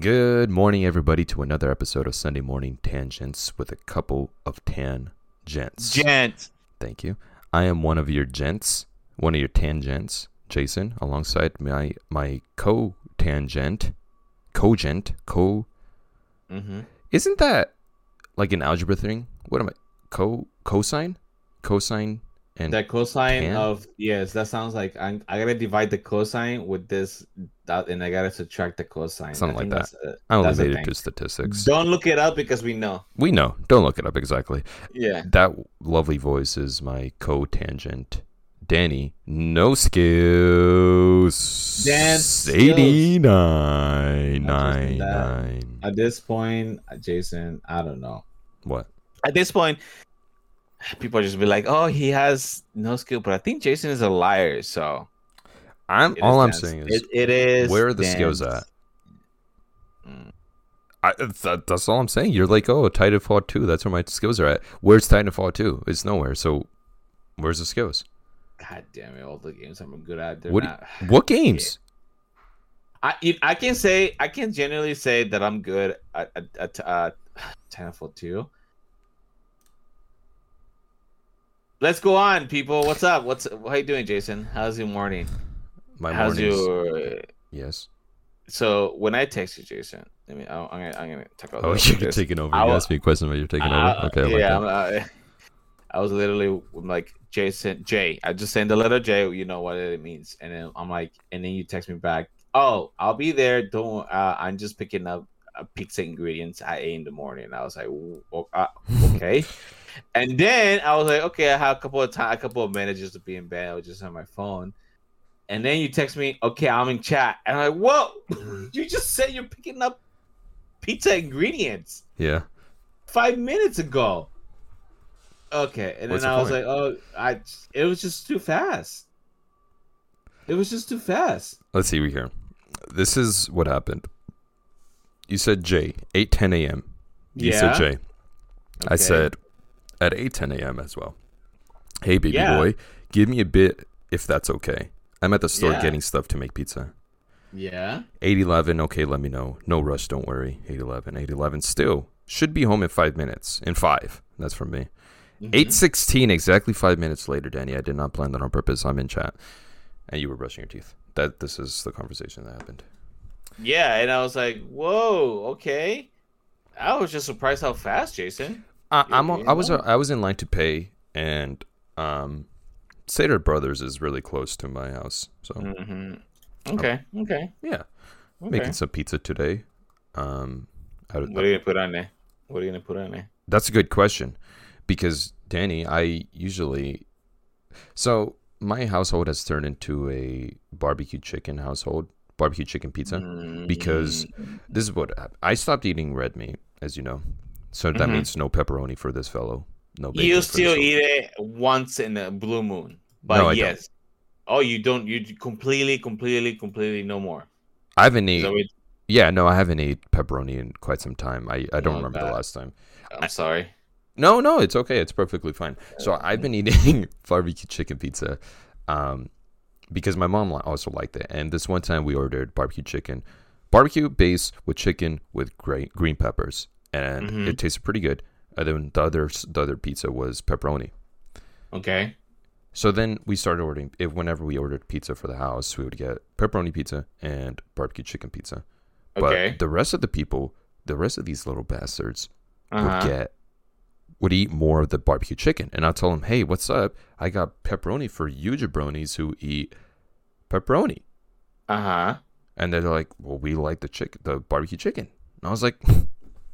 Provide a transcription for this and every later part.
Good morning, everybody, to another episode of Sunday Morning Tangents with a couple of tan gents. Gent. Thank you. I am one of your gents, one of your tangents, Jason, alongside my my co-tangent, cogent, co. Mm-hmm. Isn't that like an algebra thing? What am I? Co cosine, cosine, and The cosine tan? of yes, that sounds like I'm, I gotta divide the cosine with this, that, and I gotta subtract the cosine. Something I like that. uh, I only that's the made it to statistics. Don't look it up because we know. We know. Don't look it up exactly. Yeah. That lovely voice is my co-tangent, Danny. No skills. Dan skills. Eighty-nine, Not nine, that. nine. At this point, Jason, I don't know. What? At this point, people just be like, "Oh, he has no skill," but I think Jason is a liar. So I'm all I'm Dan's- saying is it, it is. where are the skills at? Mm. I, that, that's all I'm saying. You're like, oh, Titanfall 2. That's where my skills are at. Where's Titanfall 2? It's nowhere. So, where's the skills? God damn it! All the games I'm good at, What? not. What games? I I can say I can generally say that I'm good at at, at uh, Titanfall two. Let's go on, people. What's up? What's how you doing, Jason? How's your morning? My How's mornings. your Yes. so when I text you, Jason? I mean, I'm gonna I'm gonna talk about Oh, this. you're taking over. I You asked me a question, but you're taking Uh, over. Okay. I like yeah. Uh, I was literally I'm like Jason J. I just saying the letter J. You know what it means, and then I'm like, and then you text me back. Oh, I'll be there. Don't. Uh, I'm just picking up uh, pizza ingredients at eight in the morning. I was like, uh, okay. and then I was like, okay, I have a couple of time, a couple of minutes just to be in bed. I was just on my phone. And then you text me, okay, I'm in chat, and I'm like, whoa, mm-hmm. you just said you're picking up pizza ingredients Yeah. five minutes ago. Okay, and What's then I was point? like, oh, I it was just too fast. It was just too fast. Let's see we here. This is what happened. You said J, 8 10 a.m. You yeah. said J. I Okay. said at 8 10 a.m. as well. Hey, baby Yeah. boy, give me a bit if that's okay. I'm at the store Yeah. getting stuff to make pizza. Yeah. 811, okay, let me know. No rush, don't worry. 811, 811, still should be home in five minutes. In five. That's from me. Mhm. 816, exactly five minutes later, Danny. I did not plan that on purpose. I'm in chat. And you were brushing your teeth. That This is the conversation that happened. Yeah, and I was like, whoa, okay. I was just surprised how fast, Jason. I, being I was. I was in line to pay, and um, Stater Brothers is really close to my house, so hmm Okay. Okay. yeah, Okay. making some pizza today. Um, I What are you gonna put on there? What are you gonna put on there? that's a good question, because Danny, I usually, so my household has turned into a barbecue chicken household, barbecue chicken pizza. because Mm, This is what I stopped eating red meat, as you know, so that Mhm. means no pepperoni for this fellow. No. you still eat it once in a blue moon, but No, I don't. yes. Oh, you don't. You completely, completely, completely no more. I haven't eaten. that what- Yeah, no, I haven't ate pepperoni in quite some time. I, I don't Oh, remember the last time. I'm sorry. No, no, it's okay. It's perfectly fine. So I've been eating barbecue chicken pizza, um, because my mom also liked it. And this one time we ordered barbecue chicken, barbecue base with chicken with great green peppers, and Mhm. it tasted pretty good. And then the other the other pizza was pepperoni. Okay. So then we started ordering. If whenever we ordered pizza for the house, we would get pepperoni pizza and barbecue chicken pizza. But Okay. the rest of the people, the rest of these little bastards, would Uh-huh. get would eat more of the barbecue chicken. And I'll tell them, hey, what's up? I got pepperoni for you jabronis who eat pepperoni. Uh huh. And they're like, well, we like the chicken, the barbecue chicken. And I was like,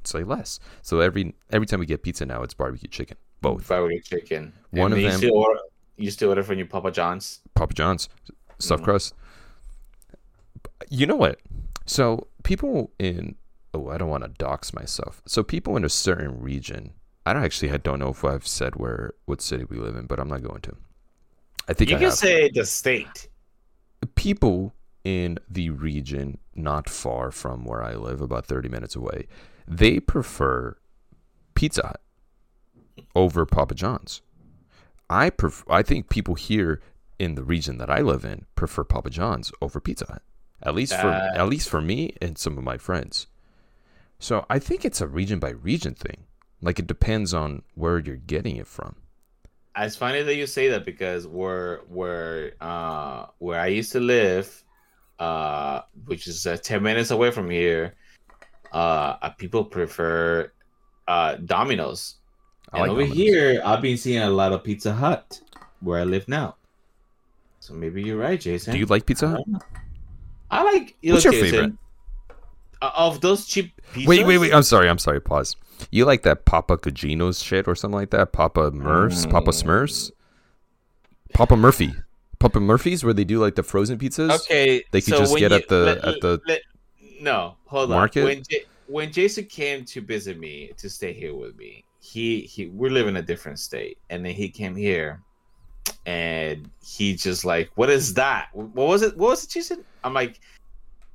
say less. So every every time we get pizza now, it's barbecue chicken, both. Barbecue chicken. One and of you them- Still order, you still order from your Papa John's. Papa John's stuffed Mhm. crust. You know what? So people in oh, I don't want to dox myself. So people in a certain region. I don't actually I don't know if I've said where what city we live in, but I'm not going to. I think You I can have. say the state. people in the region not far from where I live, about 30 minutes away, they prefer Pizza Hut over Papa John's. I pref- I think people here in the region that I live in prefer Papa John's over Pizza Hut. At least for Uh, at least for me and some of my friends. So I think it's a region by region thing. Like it depends on where you're getting it from. It's funny that you say that because where where uh where I used to live, uh, which is uh, ten minutes away from here, uh, uh, people prefer uh Domino's. I and like over Domino's. here, I've been seeing a lot of Pizza Hut where I live now. So maybe you're right, Jason. Do you like Pizza Hut? I like. What's your Jason, favorite? uh, of those cheap pizzas? Wait, wait, wait. I'm sorry. I'm sorry. Pause. You like that Papa Cugino's shit or something like that? Papa Murphs? Papa Mm. Smurfs? Papa Murphy? Papa Murphy's where they do like the frozen pizzas? Okay, They could so just get you- at the- let- at the let- no, hold market? on. When J- when Jason came to visit me to stay here with me, he he we live in a different state, and then he came here, and he just like, what is that? What was it? What was it, Jason? I'm like.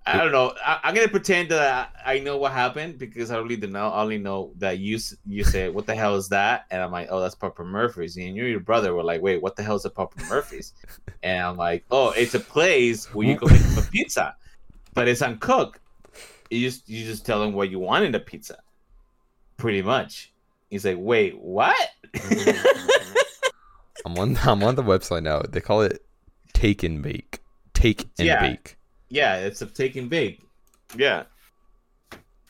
I don't know. I, I'm gonna pretend that I, I know what happened because I really don't know. I only know that you you said, "What the hell is that?" And I'm like, "Oh, that's Papa Murphy's." And you and your brother were like, "Wait, what the hell is a Papa Murphy's?" And I'm like, "Oh, it's a place where you go pick up a pizza, but it's uncooked. You just you just tell them what you want in the pizza, pretty much." He's like, "Wait, what?" I'm on I'm on the website now. They call it take and bake. Take and Yeah. bake. yeah, it's a take and bake. Yeah,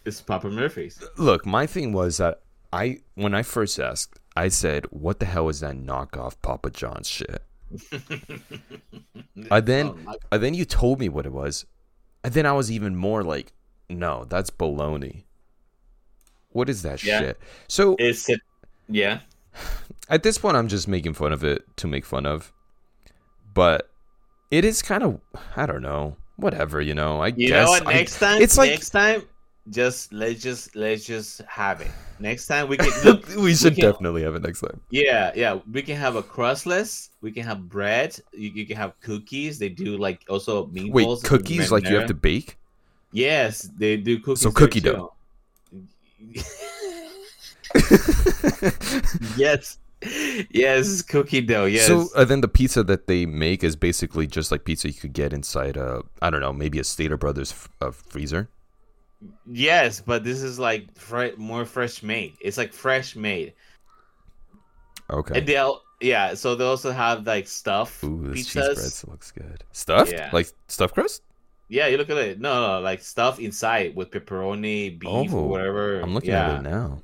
it's Papa Murphy's. Look, my thing was that I when I first asked, I said, "What the hell is that knockoff Papa John's shit?" And then Oh, my- and then you told me what it was, and then I was even more like, "No, that's baloney." What is that Yeah. shit? So is it? yeah. at this point, I'm just making fun of it to make fun of, but it is kind of I don't know, whatever you know. I You guess know what? I- Next time, it's like- next time, just let's just let's just have it. Next time we can look. we should can- definitely have it next time. Yeah, yeah. We can have a crustless. We can have bread. You, you can have cookies. They do like also meatballs. Wait, cookies like you have to bake? Yes, they do cookies. So cookie dough. yes, yes, cookie dough. Yes. So uh, then the pizza that they make is basically just like pizza you could get inside a I don't know maybe a Stater Brothers f- uh, freezer. yes, but this is like fre- more fresh made. It's like fresh made. Okay. And they'll yeah. So they also have like stuff Ooh, this cheese pizzas. bread looks good. Stuffed? Yeah. Like stuffed crust? Yeah, you look at it. No, no, like stuff inside with pepperoni, beef, Oh, or whatever. I'm looking yeah. at it now.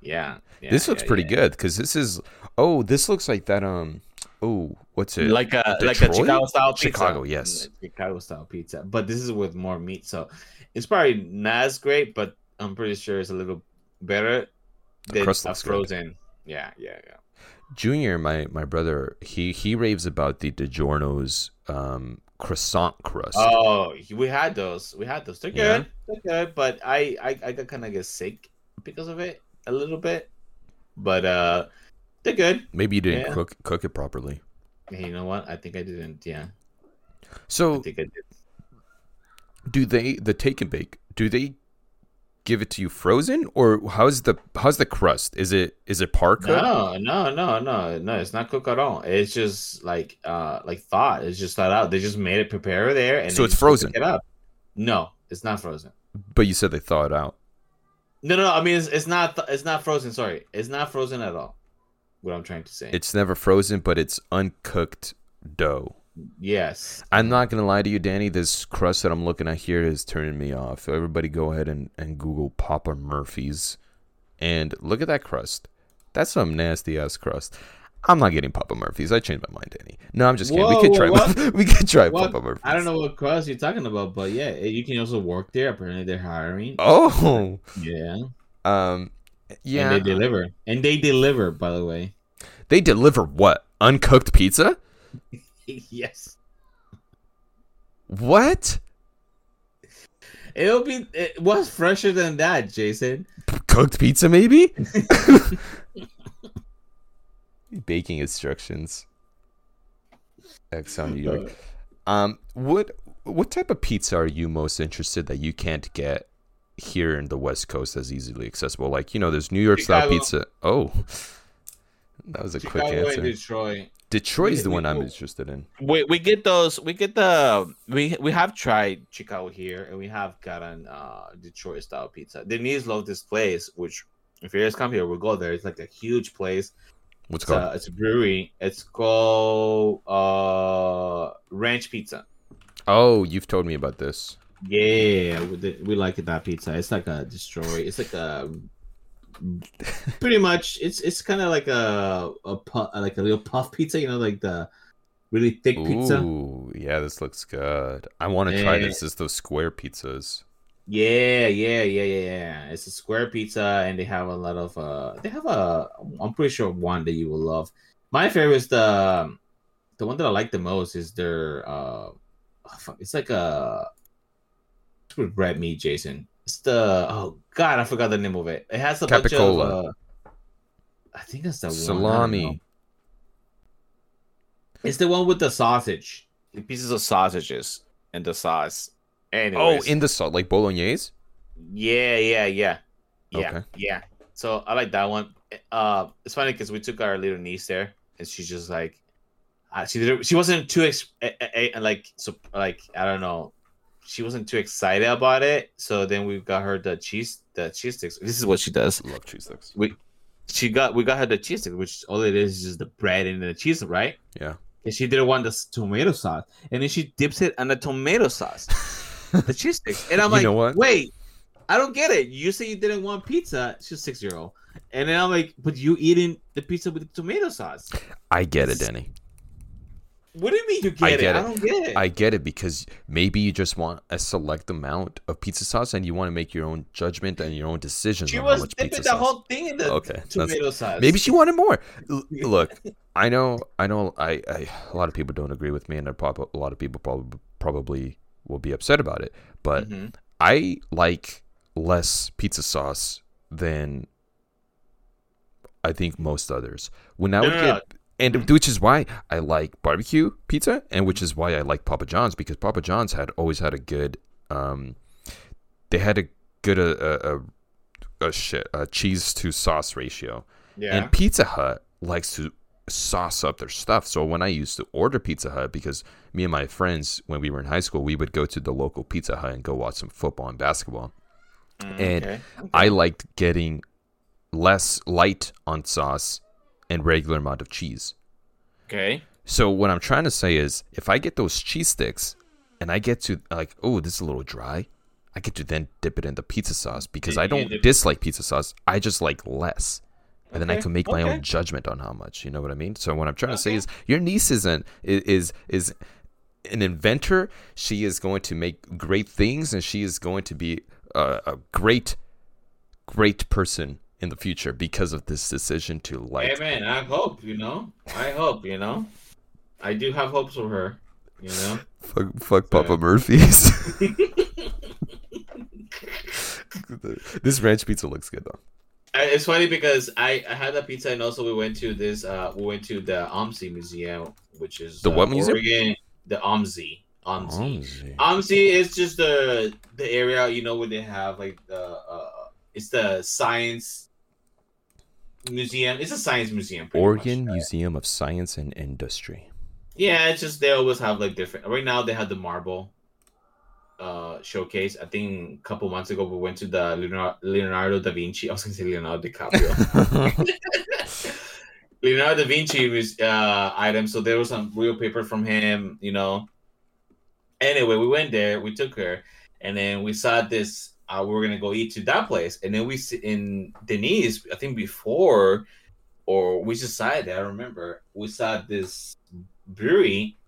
Yeah, yeah, this looks yeah, pretty good because this is oh this looks like that um oh what's it Like a like a Chicago style pizza. Chicago, yes. Chicago style pizza. But this is with more meat, so it's probably not as great, but I'm pretty sure it's a little better than a looks good. frozen. Yeah, yeah, yeah. Junior my my brother he he raves about the DiGiorno's um croissant crust. Oh, we had those. We had those. They're Yeah? good. They're good, but I I, I got kind of get sick because of it a little bit. But uh, they're good. Maybe you didn't yeah. cook cook it properly. Hey, you know what? I think I didn't. Yeah, I So think I did. do they the take and bake do they give it to you frozen or how's the how's the crust is it is it par cooked No, no, no, no, no. It's not cooked at all. It's just like uh like thought. It's just thought out. They just made it prepare there, and So it's frozen? It up. No, it's not frozen. but you said they thaw it out No, no. no I mean, it's, it's not. It's not frozen. Sorry, it's not frozen at all. What I'm trying to say. it's never frozen but it's uncooked dough yes. i'm not gonna lie to you danny this crust that i'm looking at here is turning me off everybody go ahead and, and google papa murphy's and look at that crust that's some nasty ass crust i'm not getting papa murphy's i changed my mind danny no i'm just kidding we Whoa, could try what? we could try What? papa murphy's I don't know what crust you're talking about, but yeah, you can also work there. Apparently, they're hiring. oh Yeah. um yeah And they deliver. And they deliver, by the way. They deliver what? Uncooked pizza? yes. What? It'll be. It was fresher than that, Jason. Cooked pizza, maybe? Baking instructions. Exxon New York. Um, what what type of pizza are you most interested that you can't get here in the West Coast as easily accessible? Like you know, there's New York style pizza. Oh, That was a quick Chicago and answer. Detroit. Detroit's we- the one I'm interested in. We we get those. We get the we we have tried Chicago here, and we have gotten uh Detroit style pizza. Denise loves this place, which if you guys come here, we'll go there. It's like a huge place. What's It's called? a, it's a brewery. It's called uh Ranch Pizza. oh, you've told me about this. Yeah, we, we like that pizza. It's like a destroy. It's like a pretty much. It's it's kind of like a a puff, like a little puff pizza. You know, like the really thick pizza. Yeah, this looks good. I want to try this. It's those square pizzas. Yeah, yeah, yeah, yeah, yeah. It's a square pizza, and they have a lot of. uh They have a. I'm pretty sure one that you will love. My favorite is the the one that I like the most is their. uh oh, It's like a. It's with red meat, Jason. It's the oh god, I forgot the name of it. It has a bunch of. Uh, I think that's the one. I don't Salami. know. It's the one with the sausage. The pieces of sausages and the sauce. Oh, in the salt, like bolognese. Yeah, yeah, yeah, yeah, Okay. yeah. So I like that one. Uh, it's funny because we took our little niece there, and she's just like, uh, she did, she wasn't too ex- eh, eh, eh, like so like I don't know, she wasn't too excited about it. So then we got her the cheese the cheese sticks. This is what she does. Love cheese sticks. We She got we got her the cheese sticks, which all it is is just the bread and the cheese, right? Yeah. And she didn't want the tomato sauce, and then she dips it on the tomato sauce the cheese sticks. And I'm You like, wait, I don't get it. You say you didn't want pizza. She's six year old. And then I'm like, but you eating the pizza with the tomato sauce. I get it, Danny. What do you mean you get, I it? get I don't get it. I get it because maybe you just want a select amount of pizza sauce and you want to make your own judgment and your own decisions she on how was much dipping pizza the sauce. whole thing in the Okay, tomato sauce. Maybe she wanted more. L- Look, I know, I know, I, I, a lot of people don't agree with me, and a, prob- a lot of people probably probably will be upset about it. But Mhm. I like less pizza sauce than I think most others. When I No, would no, no. And which is why I like barbecue pizza, and which is why I like Papa John's because Papa John's had always had a good, um, they had a good a a, a, a shit a cheese to sauce ratio. Yeah. And Pizza Hut likes to sauce up their stuff. So when I used to order Pizza Hut, because me and my friends, when we were in high school, we would go to the local Pizza Hut and go watch some football and basketball. Mm, and okay. I liked getting less light on sauce and regular amount of cheese. Okay. So what I'm trying to say is, if I get those cheese sticks and I get to like, oh, this is a little dry, I get to then dip it in the pizza sauce because I don't dislike pizza sauce. I just like less. And then I can make my okay. own judgment on how much. You know what I mean? So what I'm trying to say is, your niece isn't is is, is an inventor. She is going to make great things, and she is going to be a, a great, great person in the future because of this decision to like. Hey man, I hope you know. I hope you know. I do have hopes for her. You know. Fuck, fuck Papa Murphy's. this ranch pizza looks good though. It's funny because I, I had that pizza and also we went to this uh we went to the OMSI museum which is The uh, what museum? Oregon, the OMSI OMSI Omzi. OMSI is just the the area you know where they have like the uh it's the science museum it's a science museum Oregon much, right? Museum of Science and Industry. yeah it's just they always have like different right now they have the marble uh showcase I think a couple months ago we went to the Leonardo, Leonardo da Vinci I was gonna say Leonardo DiCaprio Leonardo da Vinci was uh item, so there was some real paper from him, you know. Anyway, we went there, we took her, and then we saw this. Uh, we were gonna go eat to that place, and then we see in Denise, I think before, or we decided, I remember, we saw this brewery,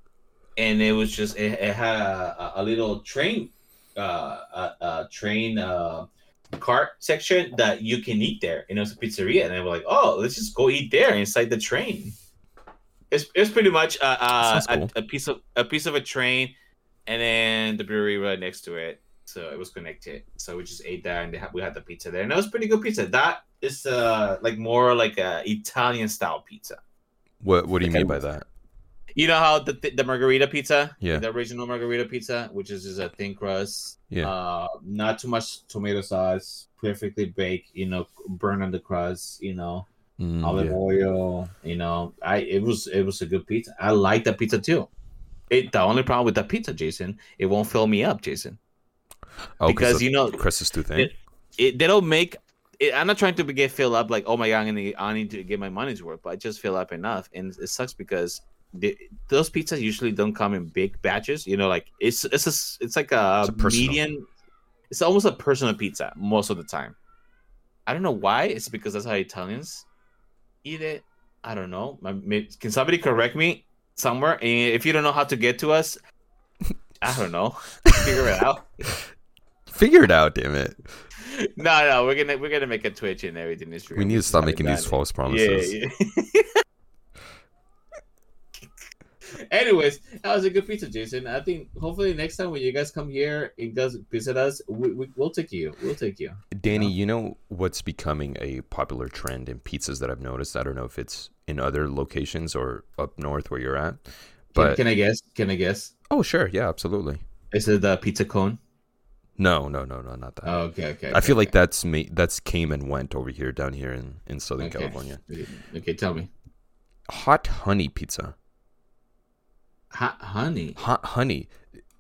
and it was just it, it had a, a little train, uh, a, a train uh cart section that you can eat there, and it was a pizzeria, and they were like, "Oh, let's just go eat there inside the train." It's it's pretty much a, cool. a piece of a piece of a train, and then the brewery right next to it, so it was connected. So we just ate there, and they had, we had the pizza there, and that was pretty good pizza. That is uh like more like a Italian style pizza. What What do you Okay. mean by that? You know how the the margarita pizza, Yeah. the original margarita pizza, which is just a thin crust, Yeah. uh, not too much tomato sauce, perfectly baked, you know, burn on the crust, you know, Mm, olive yeah. oil. You know, I it was it was a good pizza. I like the pizza too. It the only problem with the pizza, Jason, it won't fill me up, Jason. Oh, because you know Chris is too thin. it- it they don't make it, I'm not trying to get filled up like oh my god I'm gonna, I need to get my money's worth, but I just fill up enough, and it sucks because the, those pizzas usually don't come in big batches. You know, like it's it's a, it's like a, It's a medium. It's almost a personal pizza most of the time. I don't know why. It's because that's how Italians eat it. I don't know. Can somebody correct me somewhere? And if you don't know how to get to us, I don't know. Figure it out. Figure it out, damn it. No, no, we're gonna we're gonna make a Twitch and everything. Instagram. We need to stop making these false promises. Yeah. yeah. Anyways, that was a good pizza, Jason. I think hopefully next time when you guys come here and guys visit us, we, we, we'll take you. We'll take you. Danny, Yeah. you know what's becoming a popular trend in pizzas that I've noticed? I don't know if it's in other locations or up north where you're at. Can, But can I guess? Can I guess? oh, sure, yeah, absolutely. Is it the pizza cone? No, no, no, no, not that. Oh, okay, okay. I feel okay, like that's me. That's came and went over here, down here in in Southern okay. California. Okay, okay, tell me. Hot honey pizza. Hot honey. Hot honey.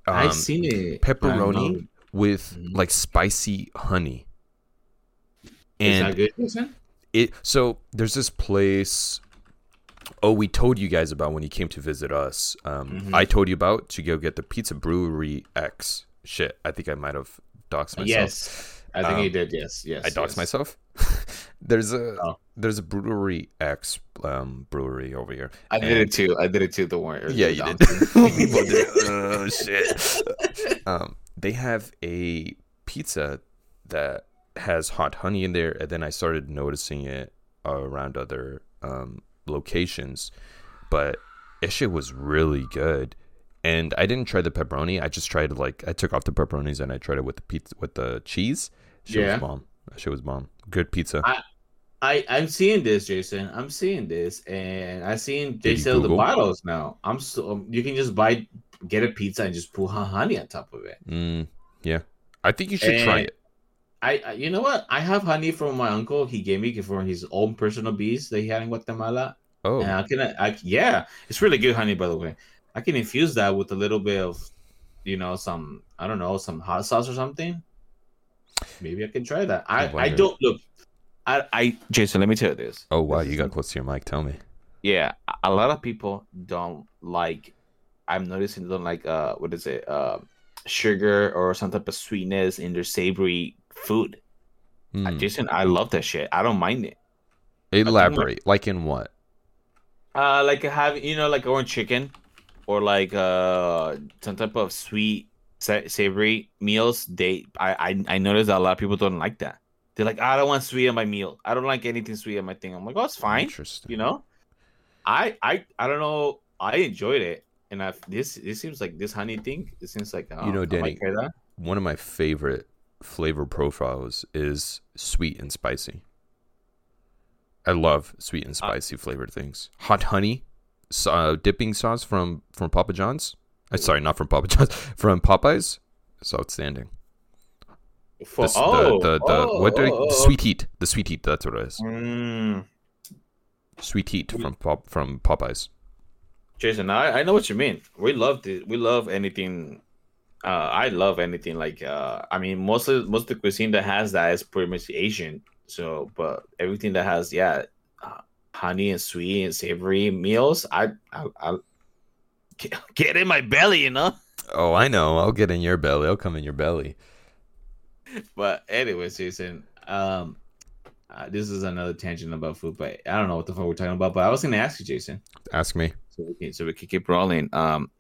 I've Um, seen it. but I don't pepperoni with Mhm. like spicy honey. Is that good, it so there's this place oh we told you guys about when you came to visit us um Mhm. i told you about to go get the pizza brewery x shit i think i might have doxed myself Yes, I think Um, you did. Yes, yes. i doxed yes. myself there's a Oh. there's a brewery x um brewery over here I did it too. I did it too. Don't worry. yeah you did both did oh shit um they have a pizza that has hot honey in there and then i started noticing it around other um locations but it shit was really good and i didn't try the pepperoni i just tried like i took off the pepperonis and i tried it with the pizza with the cheese shit Yeah. was bomb shit was bomb good pizza I I'm seeing this, Jason. I'm seeing this, and I seen they sell the bottles now. I'm so um, you can just buy get a pizza and just put honey on top of it. mm, yeah i think you should try it I, I you know what? I have honey from my uncle. He gave me for his own personal bees that he had in Guatemala. oh And I can, I yeah, it's really good honey, by the way. I can infuse that with a little bit of, you know, some I don't know, some hot sauce or something. Maybe I can try that. I, I I don't look. I, I Jason, let me tell you this. oh wow you got close to your mic tell me Yeah, a- a lot of people don't like. I'm noticing they don't like uh, what is it, uh, sugar or some type of sweetness in their savory food. Uh, Hmm. Jason, I love that shit. I don't mind it. think elaborate like in what Uh, like having you know, like orange chicken, or like uh, some type of sweet sa- savory meals. They, I, I, I noticed that a lot of people don't like that. They're like, I don't want sweet on my meal. I don't like anything sweet on my thing. I'm like, oh, it's fine. interesting you know i i i don't know i enjoyed it and i this this seems like this honey thing it seems like uh, You know, Danny, one of my favorite flavor profiles is sweet and spicy. I love sweet and spicy flavored things. Hot honey, uh, dipping sauce from from Papa John's. Uh, sorry, not from Papa John's, from Popeyes. It's outstanding. For, The, oh, the, the, the oh, what do oh. sweet heat, the sweet heat. That's what it is. Mm. Sweet heat We- from pop from Popeyes. jason I, I know what you mean we love this we love anything uh i love anything like uh i mean most of most of the cuisine that has that is pretty much asian so but everything that has yeah uh, honey and sweet and savory meals i i, I get, in my belly you know Oh, I know. I'll get in your belly. I'll come in your belly. But anyways, Jason, um, uh, this is another tangent about food, but I don't know what the fuck we're talking about. But I was gonna ask you, Jason, Ask me. so we can so we can keep rolling. Um,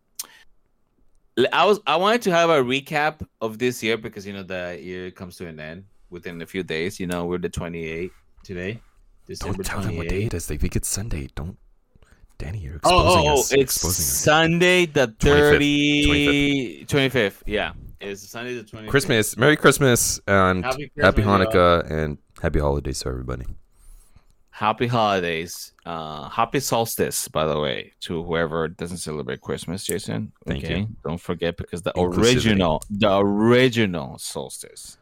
I was I wanted to have a recap of this year because you know the year comes to an end within a few days. You know we're the twenty eighth today, December Don't tell them what day 28th. it is. They think it's Sunday. Don't, Danny. You're Oh, exposing oh, oh, us. it's exposing us. Sunday the 25th, 30, 25th. Yeah, it's Sunday the 25th. Christmas, Merry Christmas, and Happy Happy Christmas, Hanukkah, and Happy Holidays to everybody. Happy holidays. Uh happy solstice, by the way, to whoever doesn't celebrate Christmas, Jason. Thank you. Don't forget because the original the original solstice.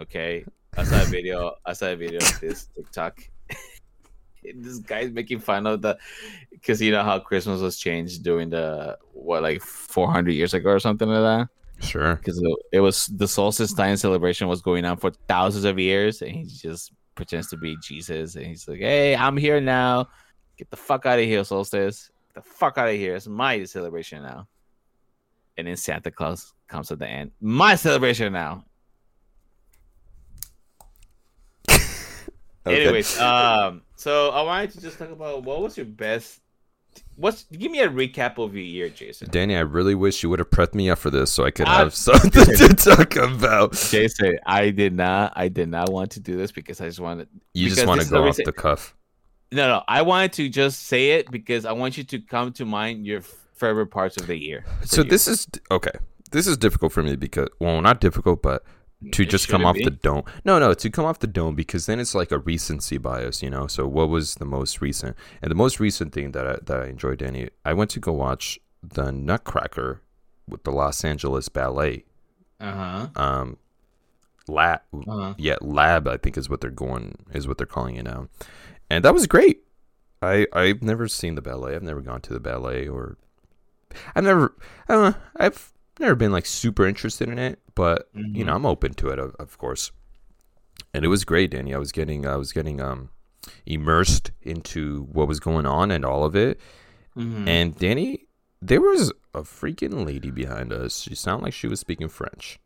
Okay. I saw a video I saw a video of this TikTok. This guy's making fun of the because you know how Christmas was changed during the what like 400 years ago or something like that. Sure. Because it, it was the solstice time celebration was going on for thousands of years, and he just pretends to be Jesus, and he's like, "Hey, I'm here now. Get the fuck out of here, solstice. Get the fuck out of here. It's my celebration now." And then Santa Claus comes at the end. My celebration now. Okay. Anyways, um, so I wanted to just talk about what was your best. What's give me a recap of your year, Jason. Danny, I really wish you would have prepped me up for this so I could Ah. have something to talk about. Jason, I did not. I did not want to do this because I just wanted. You just want to go off the cuff. No, no. I wanted to just say it because I want you to come to mind your favorite parts of the year. So you. this is okay. This is difficult for me because well, not difficult, but to It just come off be. the dome. No, no, to come off the dome because then it's like a recency bias, you know. So what was the most recent? And the most recent thing that I, that I enjoyed, Danny, I went to go watch the Nutcracker with the Los Angeles Ballet. Uh huh. Um, lab, Uh huh. yeah, lab. I think is what they're going is what they're calling it now, and that was great. I I've never seen the ballet. I've never gone to the ballet or I've never I don't know. I've never been like super interested in it, but you know, I'm open to it of, of course. And it was great, Danny. I was getting I was getting um immersed into what was going on and all of it. Mhm. And Danny, there was a freaking lady behind us. She sounded like she was speaking French.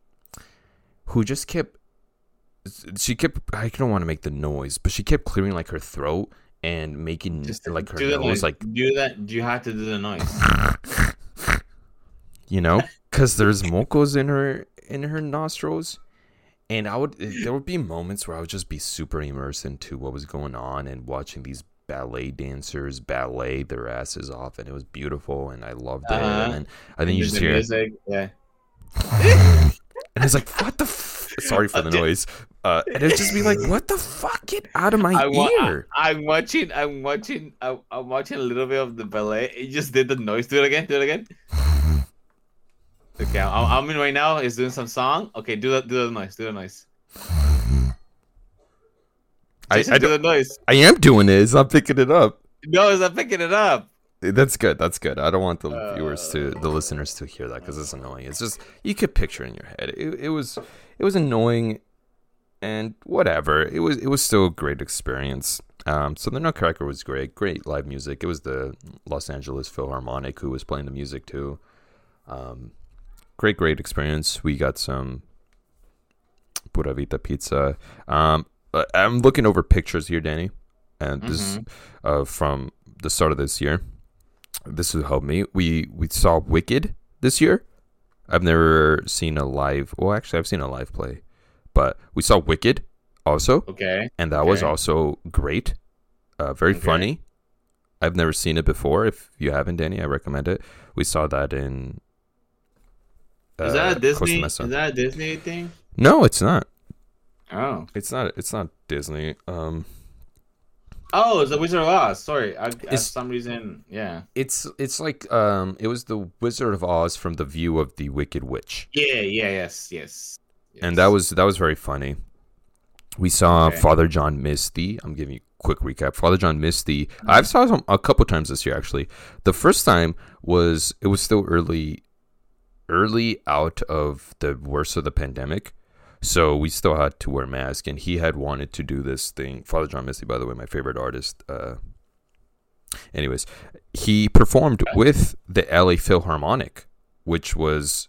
Who just kept she kept I don't want to make the noise, but she kept clearing like her throat and making Just like her nose like do that. Do you have to do the noise? you know, because there's mocos in her in her nostrils, and I would there would be moments where I would just be super immersed into what was going on and watching these ballet dancers ballet their asses off, and it was beautiful, and I loved it. Uh-huh. And then and then you just hear, music, Yeah. and it's like, what the. F-? Sorry for the noise. Uh, and it'd just be like, what the fuck? Get out of my I wa- ear! I, am watching. I'm watching. I, I'm watching a little bit of the ballet. It just did the noise. Do it again. Do it again. Okay, I'm, I'm in right now. Is doing some song. Okay, do that. Do the noise. Do the noise. I, Jason, I, do the noise. I am doing it. It's not picking it up. No, it's not picking it up. That's good. That's good. I don't want the viewers to, Uh. the listeners to hear that because it's annoying. It's just you could picture in your head. It, it was, it was annoying, and whatever. It was, it was still a great experience. Um, so the Nutcracker was great. Great live music. It was the Los Angeles Philharmonic who was playing the music too. Um, great, great experience. We got some Pura Vita pizza. Um, uh, I'm looking over pictures here, Danny, and this uh, from the start of this year. This will help me. We we saw Wicked this year. I've never seen a live. Well, actually, I've seen a live play, but we saw Wicked also, Okay. and that was also great. Uh, very Okay. funny. I've never seen it before. If you haven't, Danny, I recommend it. We saw that in. Is uh, that a Disney? Is that a Disney thing? No, it's not. Oh. It's not. It's not Disney. Um, Oh, it's the Wizard of Oz. Sorry, I, for some reason, yeah. it's it's like um, it was the Wizard of Oz from the view of the Wicked Witch. Yeah, yeah, yes, yes. and that was that was very funny. We saw Okay. Father John Misty. I'm giving you a quick recap. Father John Misty. I've saw him a couple times this year actually. The first time was it was still early, early out of the worst of the pandemic, so we still had to wear masks. And he had wanted to do this thing. Father John Misty, by the way, my favorite artist. Uh, anyways, he performed with the LA Philharmonic, which was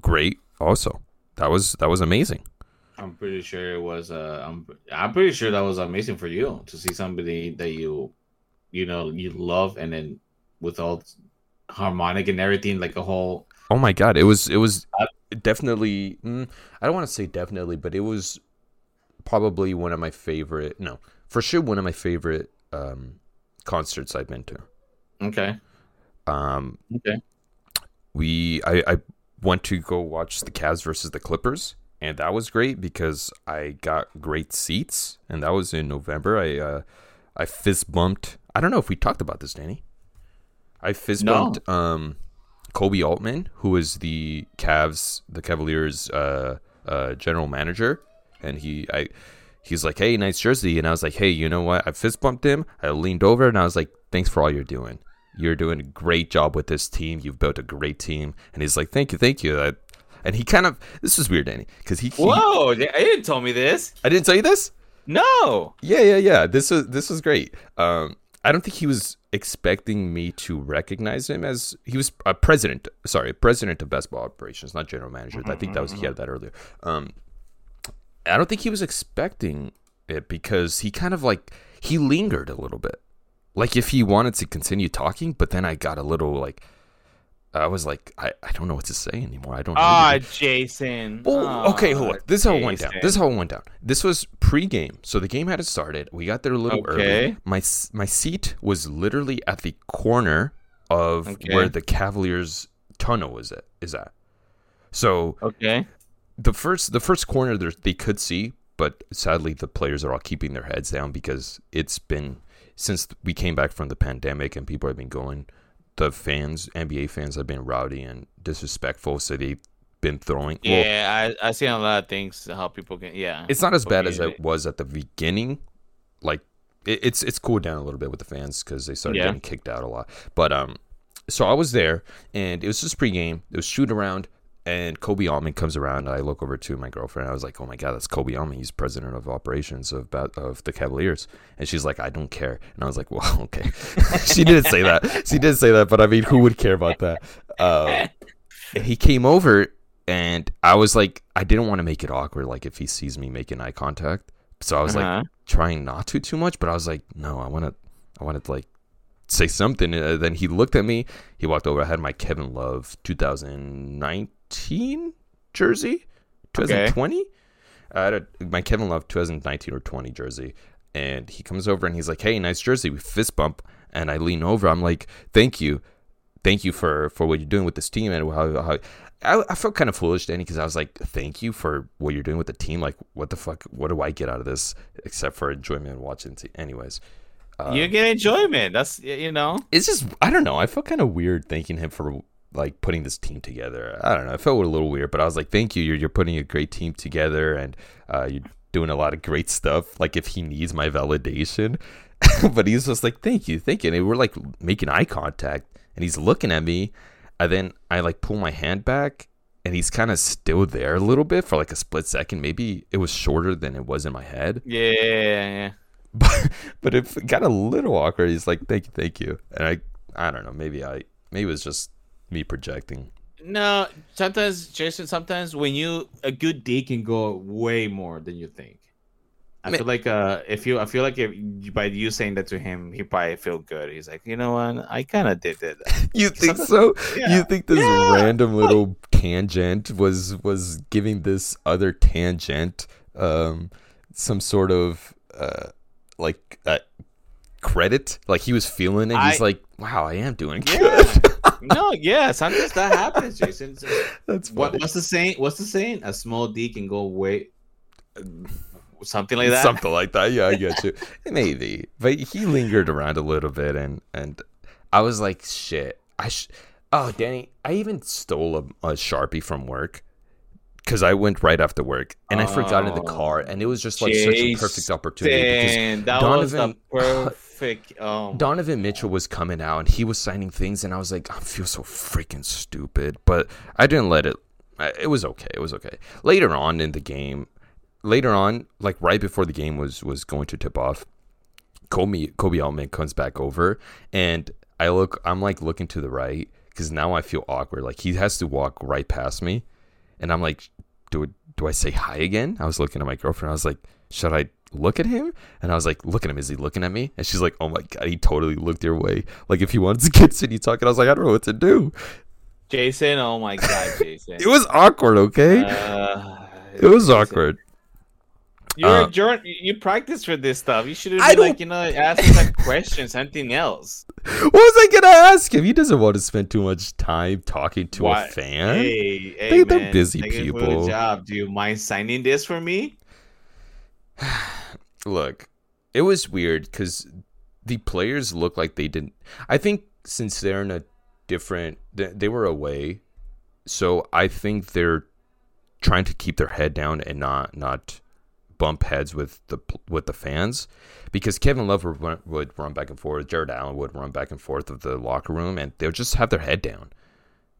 great. Also, that was that was amazing. I'm pretty sure it was. Uh, I'm I'm pretty sure that was amazing for you to see somebody that you, you know, you love, and then with all harmonic and everything, like a whole. Oh my god, it was it was definitely. Mm, I don't want to say definitely, but it was probably one of my favorite. No, for sure one of my favorite um, concerts I've been to. Okay. Um, Okay. we I, I went to go watch the Cavs versus the Clippers, and that was great because I got great seats, and that was in November. I uh, I fist bumped. I don't know if we talked about this, Danny. I fist No. bumped um, Koby Altman, who is the Cavs, the Cavaliers' uh, uh, general manager, and he I he's like, "Hey, nice jersey," and I was like, "Hey, you know what?" I fist bumped him. I leaned over and I was like, "Thanks for all you're doing. You're doing a great job with this team. You've built a great team." And he's like, "Thank you, thank you." I, and he kind of this is weird, Danny, because he, he Whoa! I didn't tell me this. I didn't tell you this. No. Yeah, yeah, yeah. This was this was great. Um, I don't think he was expecting me to recognize him as he was a president. Sorry, president of basketball operations, not general manager. I think that was he had that earlier. Um, I don't think he was expecting it because he kind of like he lingered a little bit, like if he wanted to continue talking. But then I got a little like. I was like, I, I don't know what to say anymore. I don't. know Ah, anything. Jason. Well, okay, hold on. This is how it went down. This is how it went down. This was pre-game, so the game hadn't started. We got there a little early. My my seat was literally at the corner of Okay. where the Cavaliers tunnel was at. Is at. So Okay. the first the first corner there, they could see, but sadly the players are all keeping their heads down because it's been since we came back from the pandemic and people have been going. The fans, NBA fans, have been rowdy and disrespectful, so they've been throwing. well, Yeah, I I see a lot of things how people can. Yeah. it's not as bad as Okay. it was at the beginning. Like it, it's it's cooled down a little bit with the fans because they started Yeah. getting kicked out a lot. But um, so I was there and it was just pregame. It was shoot around. And Koby Altman comes around. I look over to my girlfriend. I was like, "Oh my god, that's Koby Altman. He's president of operations of of the Cavaliers." And she's like, "I don't care." And I was like, "Well, okay." she didn't say that. She didn't say that. But I mean, who would care about that? Um, he came over and I was like, I didn't want to make it awkward, like if he sees me making eye contact. So I was Uh-huh. like trying not to too much, but I was like, no, I want to, I wanted to like say something. And then he looked at me. He walked over. I had my Kevin Love 2019 jersey, 2020. I had a, my Kevin Love 2019 or 20 jersey, and he comes over and he's like, "Hey, nice jersey." We fist bump, and I lean over. I'm like, "Thank you, thank you for for what you're doing with this team." And how, how I, I felt kind of foolish, Danny, because I was like, "Thank you for what you're doing with the team." Like, what the fuck? What do I get out of this except for enjoyment and watching? T- Anyways, uh, you get enjoyment. That's you know. it's just I don't know. I felt kind of weird thanking him for like putting this team together. I don't know. It felt a little weird, but I was like, "Thank you. You're you're putting a great team together, and uh, you're doing a lot of great stuff. Like if he needs my validation, but he's just like, "Thank you, thank you." And we're like making eye contact, and he's looking at me, and then I like pull my hand back. And he's kind of still there a little bit for like a split second. Maybe it was shorter than it was in my head Yeah, yeah, yeah. but but it got a little awkward. He's like, "Thank you, thank you," and I, I don't know. Maybe I, maybe it was just me projecting. No, sometimes Jason. Sometimes when you a good D can go way more than you think. I feel like uh, if you, I feel like if by you saying that to him, he probably feel good. He's like, you know what, I kind of did it. You think so? Yeah. You think this Yeah. random little tangent was was giving this other tangent um some sort of uh like uh, credit? Like he was feeling it. He's I- like, "Wow, I am doing Yeah. good." no, yeah, sometimes that happens, Jason. So That's what, what's the saying? What's the saying? A small D can go way, something like that. Something like that. Yeah, I get you. Maybe, but he lingered around a little bit, and and I was like, shit. I sh- oh, Danny, I even stole a, a sharpie from work because I went right after work, and I forgot in the oh, car, and it was just like such a perfect opportunity that Donovan- perfect. Oh, Donovan Mitchell was coming out and he was signing things, and I was like, I feel so freaking stupid. But I didn't let it. It was okay. It was okay. Later on in the game, later on, like right before the game was was going to tip off, Koby Koby Altman comes back over, and I look. I'm like looking to the right because now I feel awkward. Like he has to walk right past me, and I'm like, do it, do I say hi again? I was looking at my girlfriend. I was like, should I look at him? And I was like, look at him. Is he looking at me? And she's like, oh my god, he totally looked your way. Like if he wanted to continue talking, I was like, I don't know what to do. Jason. Oh my God, Jason. It was awkward. Okay, Uh, it was Jason, awkward. You're Uh, a you practice for this stuff. You should have been like, you know, asking some questions, something else. What was I gonna ask him? He doesn't want to spend too much time talking to Why- a fan. Hey, hey, They- they're man, busy thank you for people. job. Do you mind signing this for me? Look, it was weird because the players looked like they didn't. I think since they're in a different, they, they were away, so I think they're trying to keep their head down and not not bump heads with the with the fans because Kevin Love would run, would run back and forth, Jarrett Allen would run back and forth of the locker room, and they'll just have their head down.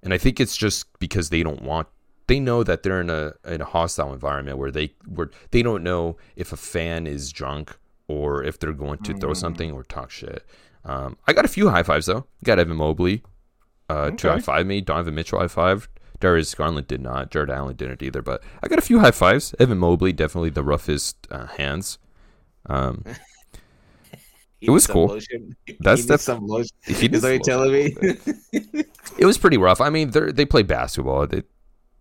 And I think it's just because they don't want they know that they're in a in a hostile environment where they where they don't know if a fan is drunk or if they're going to throw something or talk shit. Um, I got a few high fives though. Got Evan Mobley uh, Okay. high five me. Donovan Mitchell high five. Darius Garland did not. Jarrett Allen didn't either. But I got a few high fives. Evan Mobley definitely the roughest uh, hands. Um, It was cool. lotion. He That's needs def- some lotion. he Is what you're telling me? it was pretty rough. I mean, they they play basketball. They,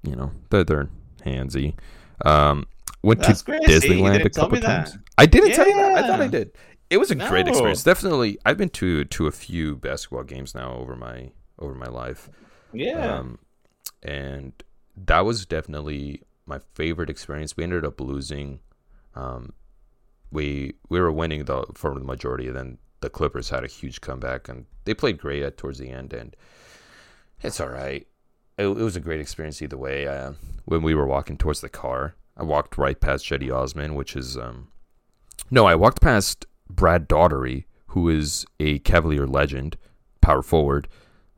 you know, they're they're handsy. Um, went That's to crazy. Disneyland a couple that. times. I didn't tell you that. I thought I did. It was a great experience. Definitely, I've been to to a few basketball games now over my over my life. yeah. Um, and that was definitely my favorite experience. We ended up losing. Um, we we were winning the for the majority, and then the Clippers had a huge comeback, and they played great at towards the end. And it's all right. It, it was a great experience either way. Uh, when we were walking towards the car, I walked right past Cedi Osman, which is um, no, I walked past Brad Daugherty, who is a Cavalier legend, power forward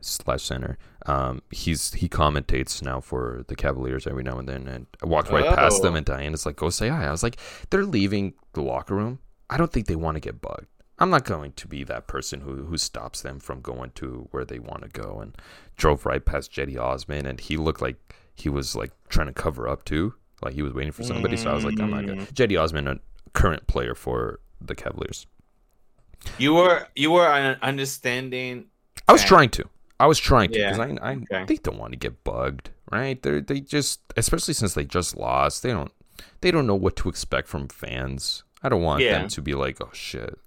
slash center. Um, he's he commentates now for the Cavaliers every now and then, and I walked right past them, Oh. and Diana's like, "Go say hi." I was like, "They're leaving the locker room. I don't think they want to get bugged. I'm not going to be that person who who stops them from going to where they want to go." And drove right past Cedi Osman, and he looked like he was like trying to cover up too, like he was waiting for somebody. So I was like, "I'm not Mm. gonna." Cedi Osman, a current player for the Cavaliers. you were you were un- understanding. I was trying to. I was trying to Yeah, because I, I okay. they don't want to get bugged, right? They they just especially since they just lost, they don't they don't know what to expect from fans. I don't want Yeah. them to be like, oh shit,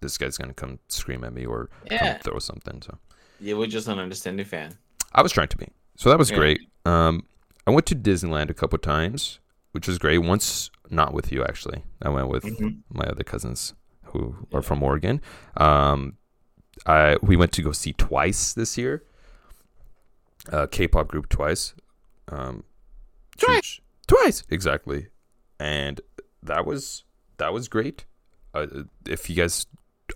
this guy's gonna come scream at me or Yeah. throw something. So yeah, we're just an understanding fan. I was trying to be. So that was Yeah. great. Um, I went to Disneyland a couple times, which was great. Once not with you actually. I went with Mhm. my other cousins who are from Oregon. Um, I we went to go see Twice this year. Uh, K-pop group Twice. Um, huge- Twice, exactly, and that was that was great. Uh, if you guys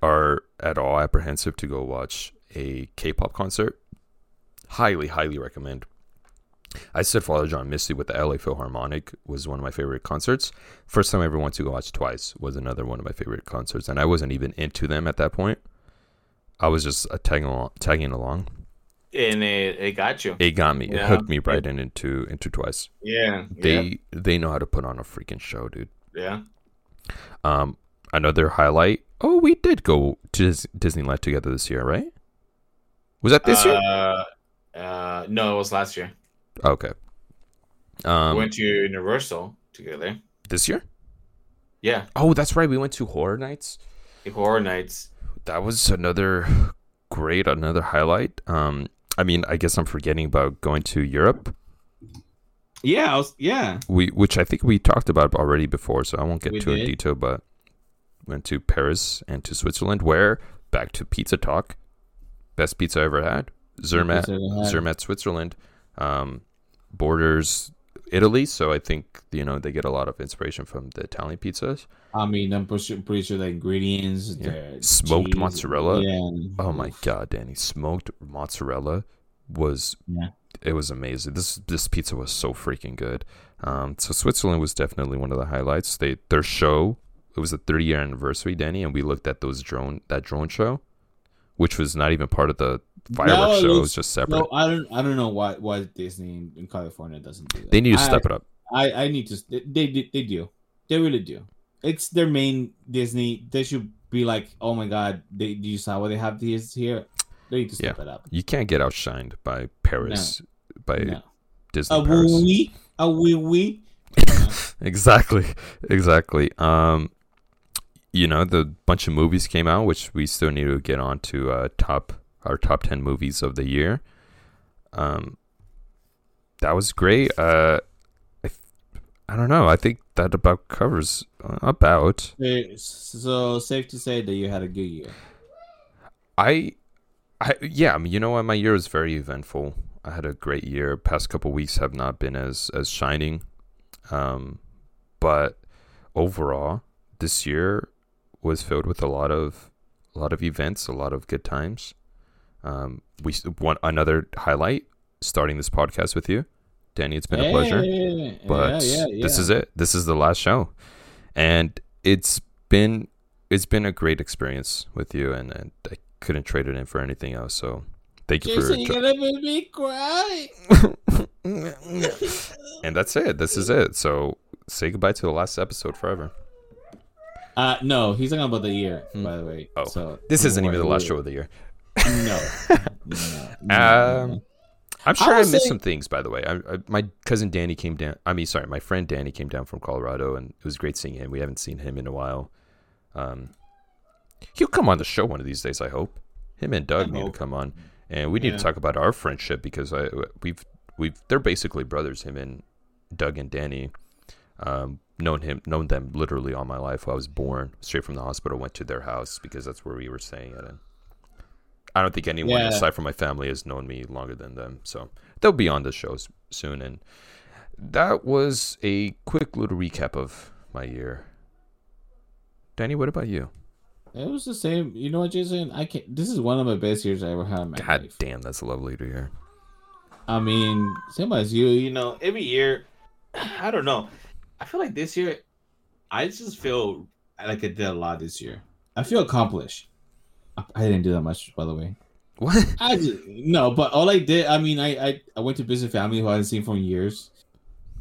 are at all apprehensive to go watch a K-pop concert, highly, highly recommend. I said Father John Misty with the LA Philharmonic was one of my favorite concerts. First time I ever went to go watch Twice was another one of my favorite concerts, and I wasn't even into them at that point. I was just uh, tagging along, tagging along. And it, it got you. It got me. It hooked me right in into into Twice. Yeah. They they know how to put on a freaking show, dude. yeah. Um, another highlight. Oh, we did go to Dis- Disneyland together this year, right? Was that this year? uh, Uh, no, it was last year. Okay. Um, we went to Universal together. this year? Yeah, Oh, that's right. We went to Horror Nights. the Horror Nights. That was another great, another highlight. Um, I mean, I guess I'm forgetting about going to Europe, Yeah, I was, yeah. we which I think we talked about already before, so I won't get We too in detail. But went to Paris and to Switzerland, where back to pizza talk, best pizza I ever had, Zermatt, ever had. Zermatt, Switzerland, um, borders Italy, so I think you know they get a lot of inspiration from the Italian pizzas. I mean, I'm pretty sure, pretty sure the ingredients, Yeah. the Smoked cheese, mozzarella. Yeah. Oh my god, Danny! Smoked mozzarella was Yeah. it was amazing. This this pizza was so freaking good. Um, so Switzerland was definitely one of the highlights. They their show it was a 30 year anniversary, Danny, and we looked at those drone that drone show, which was not even part of the fireworks No, show. It was- just separate. No, I don't. I don't know why why Disney in, California doesn't do that. they need to I- step it up. I I need to. They they, they do. They really do. It's their main Disney. They should be like, oh my god, they do you saw what they have this here? They need to step it up. You can't get outshined by Paris, by No. Disney A Paris. wee a wee wee. exactly exactly um you know the bunch of movies came out which we still need to get on to uh top our top 10 movies of the year um that was great uh I don't know. I think that about covers uh, about. So safe to say that you had a good year. i i yeah I mean, you know what? My year was very eventful. I had a great year. Past couple weeks have not been as as shining. Um but overall, this year was filled with a lot of a lot of events, a lot of good times. Um, we want another highlight starting this podcast with you, Danny. It's been a pleasure. Hey, But yeah, yeah, this is it. This is the last show, and it's been it's been a great experience with you, and, and I couldn't trade it in for anything else. So thank you Jason, for. gotta make me cry. and that's it. This is it. So say goodbye to the last episode forever. Uh, no, he's talking about the year, Hmm. by the way. Oh, so This isn't even the last show of the year. No. no, no, Um, I'm sure I, I missed some things, by the way. I, I, my cousin Danny came down. I mean, sorry, my friend Danny came down from Colorado, and it was great seeing him. We haven't seen him in a while. Um, he'll come on the show one of these days. I hope. Him and Doug I need hope. to come on, and we need Yeah. to talk about our friendship because I we've we've they're basically brothers. Him and Doug and Danny. Um, known him, known them literally all my life. I was born straight from the hospital. Went to their house because that's where we were staying at. And I don't think anyone Yeah. aside from my family has known me longer than them. So they'll be on the shows soon. And that was a quick little recap of my year. Danny, what about you? It was the same. You know what, Jason? I can not This is one of my best years I ever had in my God life. damn, that's a lovely to hear. I mean, same as you. You know, every year, I don't know. I feel like this year, I just feel like I did a lot this year. I feel accomplished. I, didn't do that much, by the way. What? I no, but all I did, I mean, I, I I went to visit family who I hadn't seen for years.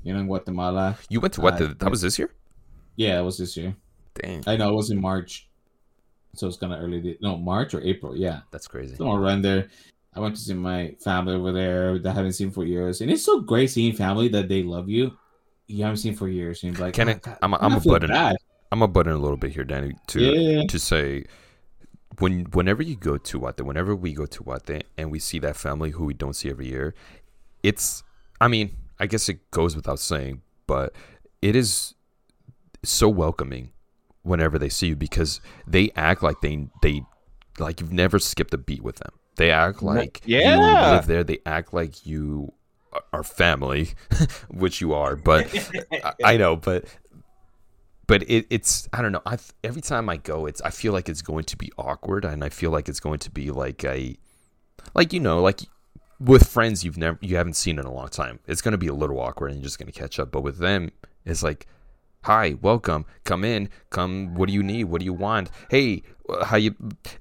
You know, in Guatemala. You went to what? Uh, the, that was this year? Yeah, it was this year. Dang, I know it was in March, so it's kind of early. No, March or April. Yeah, that's crazy. around there. I went to see my family over there that I haven't seen for years, and it's so great seeing family that they love you. You haven't seen for years, and you're like, Can oh, I- God, I'm a- I I'm a button- bad. I'm a button a little bit here, Danny, to Yeah. to say when whenever you go to Guate, whenever we go to Guate and we see that family who we don't see every year, it's I mean, I guess it goes without saying, but it is so welcoming whenever they see you because they act like they they like you've never skipped a beat with them. They act like you yeah. live there. They act like you are family, which you are. But I know, but but it, it's I don't know. I every time I go, it's I feel like it's going to be awkward, and I feel like it's going to be like a like you know like with friends you've never you haven't seen in a long time. It's going to be a little awkward, and you're just going to catch up. But with them, it's like. Hi, welcome. Come in. Come. What do you need? What do you want? Hey, how you?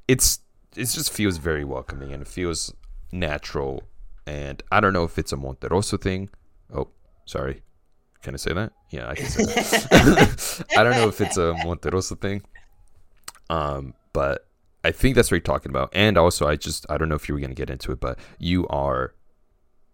It's it just feels very welcoming and it feels natural. And I don't know if it's a Monteroso thing. Oh, sorry. Can I say that? Yeah, I can say that. I don't know if it's a Monteroso thing. Um, but I think that's what you're talking about. And also, I just I don't know if you were gonna get into it, but you are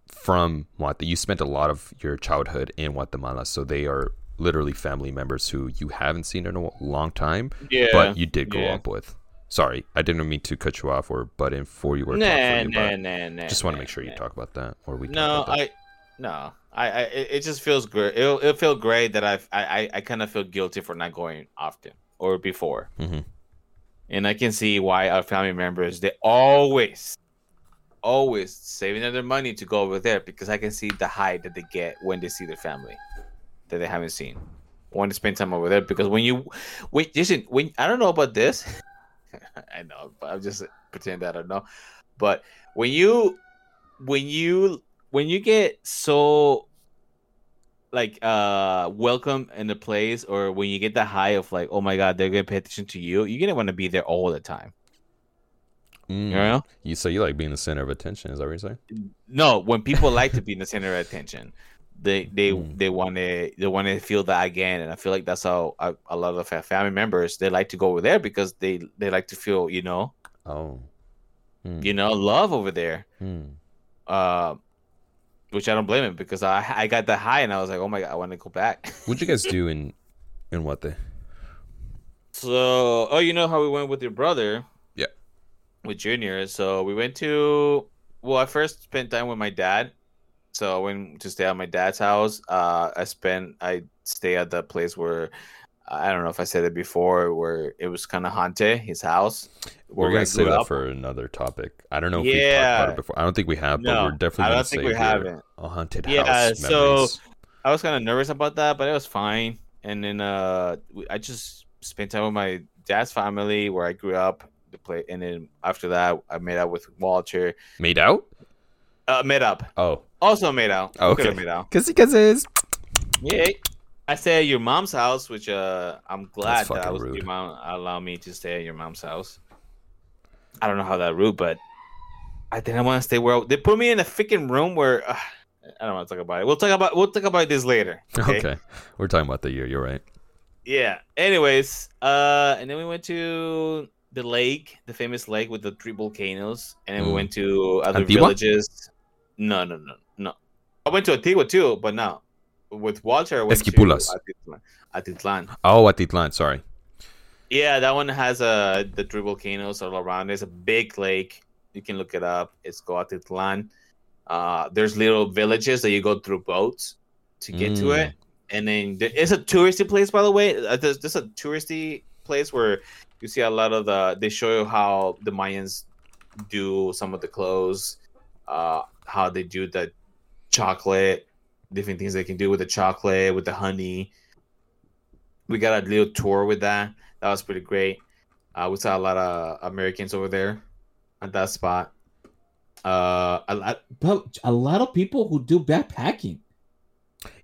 from Guatemala. You spent a lot of your childhood in Guatemala, so they are literally family members who you haven't seen in a long time, yeah. but you did grow yeah. up with. Sorry, I didn't mean to cut you off or butt in for you or nah, talk for you, nah, but nah, nah. just want to make sure you talk about that or we. talk No, about that. I no, I, I it just feels great. It'll it'll feel great that I've, I I I kind of feel guilty for not going often or before, Mhm. and I can see why our family members they always, always saving their money to go over there because I can see the high that they get when they see their family that they haven't seen. Want to spend time over there because when you, when listen, when I don't know about this, I know, but I'm just pretend that I don't know. But when you, when you, when you get so like uh welcome in the place or when you get the high of like oh my god they're gonna pay attention to you you're gonna want to be there all the time Mm. you know You so you like being the center of attention? Is that what you're saying? no when people like to be in the center of attention they they Mm. they want to they want to feel that again and i feel like that's how a, a lot of family members they like to go over there because they they like to feel you know Oh, Hmm. you know love over there Hmm. uh which i don't blame him because i i got that high and i was like oh my god i want to go back What'd you guys do in in what the? So, oh, you know how we went with your brother? Yeah. With Junior. So we went to. Well, I first spent time with my dad. So I went to stay at my dad's house. Uh, I spent. I stay at the place where. I don't know if I said it before, where it was kind of haunted, his house. We're gonna save that for another topic. I don't know if we've talked about it before. I don't think we have, but No, we're definitely I don't think we haven't. a haunted Yeah, house so- memories. I was kind of nervous about that, but it was fine. and then uh, I just spent time with my dad's family where I grew up. The play, and then after that, I made out with Walter. Made out? Uh, made up. Oh, Also made out. Oh, okay. made out. because it's Yeah. I stay at your mom's house, which uh, I'm glad That's that I was rude. your mom allowed me to stay at your mom's house. I don't know how that rude, but I didn't want to stay where they put me in a freaking room where uh, I don't want to talk about it. We'll talk about we'll talk about this later. okay. We're talking about the year. You're right. Yeah. Anyways, uh, and then we went to the lake, the famous lake with the three volcanoes, and then we Mm. went to other Antigua? villages. No, no, no, no. I went to Antigua too, but no. With Walter, went Esquipulas. to Atitlan. Oh, Atitlan. Sorry. Yeah, that one has uh the three volcanoes all around. There's a big lake. You can look it up. It's called Atitlan. Uh, there's little villages that you go through boats to get to Mm. it, and then there, it's a touristy place. By the way, Uh, there's, there's a touristy place where you see a lot of the. They show you how the Mayans do some of the clothes, uh, how they do the chocolate, different things they can do with the chocolate, with the honey. We got a little tour with that. That was pretty great. Uh, we saw a lot of Americans over there at that spot. Uh, a lot, But a lot of people who do backpacking.